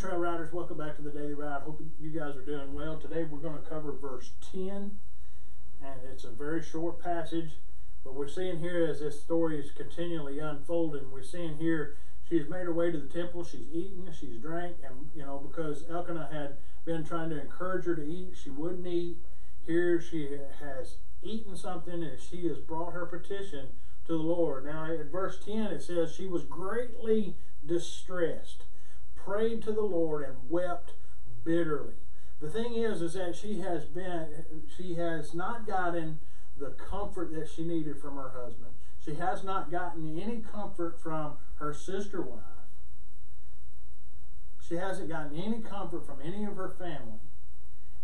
trail riders, welcome back to the Daily Ride. Hope you guys are doing well. Today we're going to cover verse 10, and it's a very short passage, but we're seeing here as this story is continually unfolding, we're seeing here she's made her way to the temple, she's eaten, she's drank, and you know, because Elkanah had been trying to encourage her to eat, she wouldn't eat. Here she has eaten something and she has brought her petition to the Lord. Now, in verse 10, it says, She was greatly distressed, prayed to the Lord, and wept bitterly. The thing is, is that she has been, she has not gotten the comfort that she needed from her husband. She has not gotten any comfort from her sister wife. She hasn't gotten any comfort from any of her family.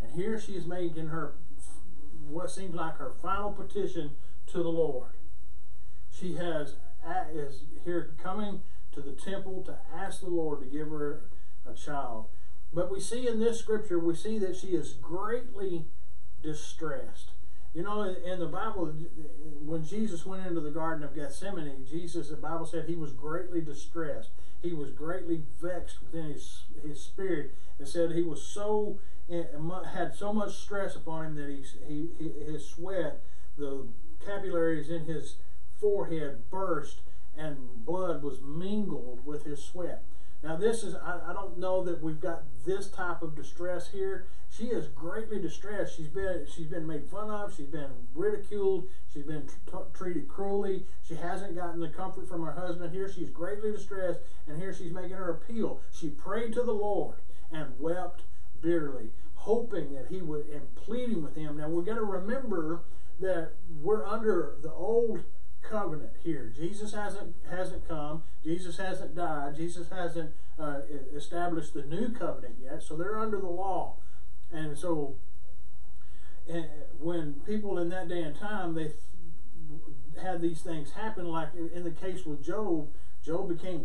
And here she is making her what seems like her final petition to the Lord. She has is here coming to the temple to ask the Lord to give her a child. But we see in this scripture, we see that she is greatly distressed. You know, in the Bible, when Jesus went into the Garden of Gethsemane, Jesus, the Bible said he was greatly distressed. He was greatly vexed within his, his spirit and said he was so, eh, had so much stress upon him that he, he, his sweat, the capillaries in his forehead burst and blood was mingled with his sweat. Now, this is, I, I, don't know that we've got this type of distress here. She is greatly distressed. She's been, she's been made fun of. She's been ridiculed. She's been treated cruelly. She hasn't gotten the comfort from her husband. Here she's greatly distressed, and here she's making her appeal. She prayed to the Lord and wept bitterly, hoping that he would, and pleading with him. Now, we're going to remember that we're under the old covenant here. Jesus hasn't hasn't come. Jesus hasn't died. Jesus hasn't uh, established the new covenant yet. So they're under the law, and so and when people in that day and time they had these things happen, like in the case with Job, Job became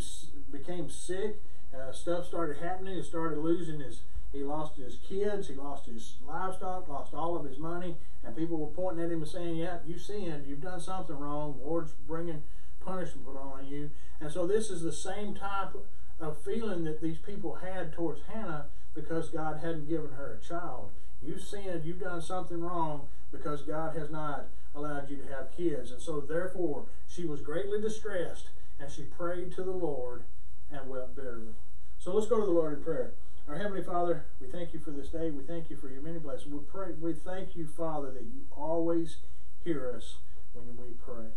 became sick. Uh, stuff started happening. He started losing his he lost his kids, he lost his livestock, lost all of his money, and people were pointing at him and saying, Yeah, you sinned, you've done something wrong, the Lord's bringing punishment on you. And so this is the same type of feeling that these people had towards Hannah because God hadn't given her a child. You've sinned, you've done something wrong because God has not allowed you to have kids. And so therefore she was greatly distressed and she prayed to the Lord and wept bitterly. So let's go to the Lord in prayer. Our Heavenly Father, we thank you for this day. We thank you for your many blessings. We pray, we thank you, Father, that you always hear us when we pray.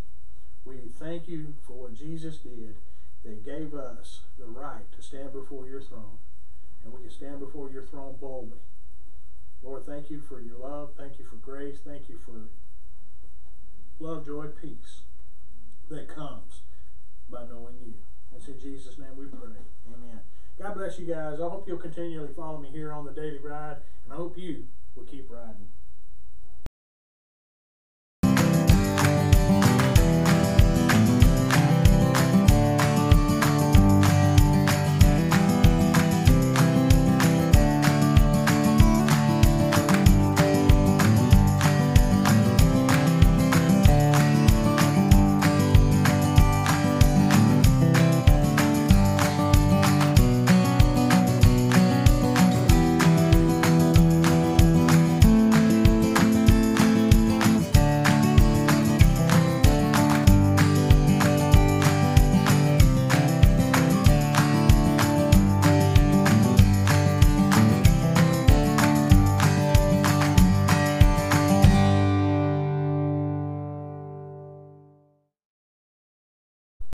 We thank you for what Jesus did that gave us the right to stand before your throne. And we can stand before your throne boldly. Lord, thank you for your love. Thank you for grace. Thank you for love, joy, peace that comes by knowing you. It's in Jesus' name we pray. Amen. God bless you guys. I hope you'll continually follow me here on the Daily Ride, and I hope you will keep riding.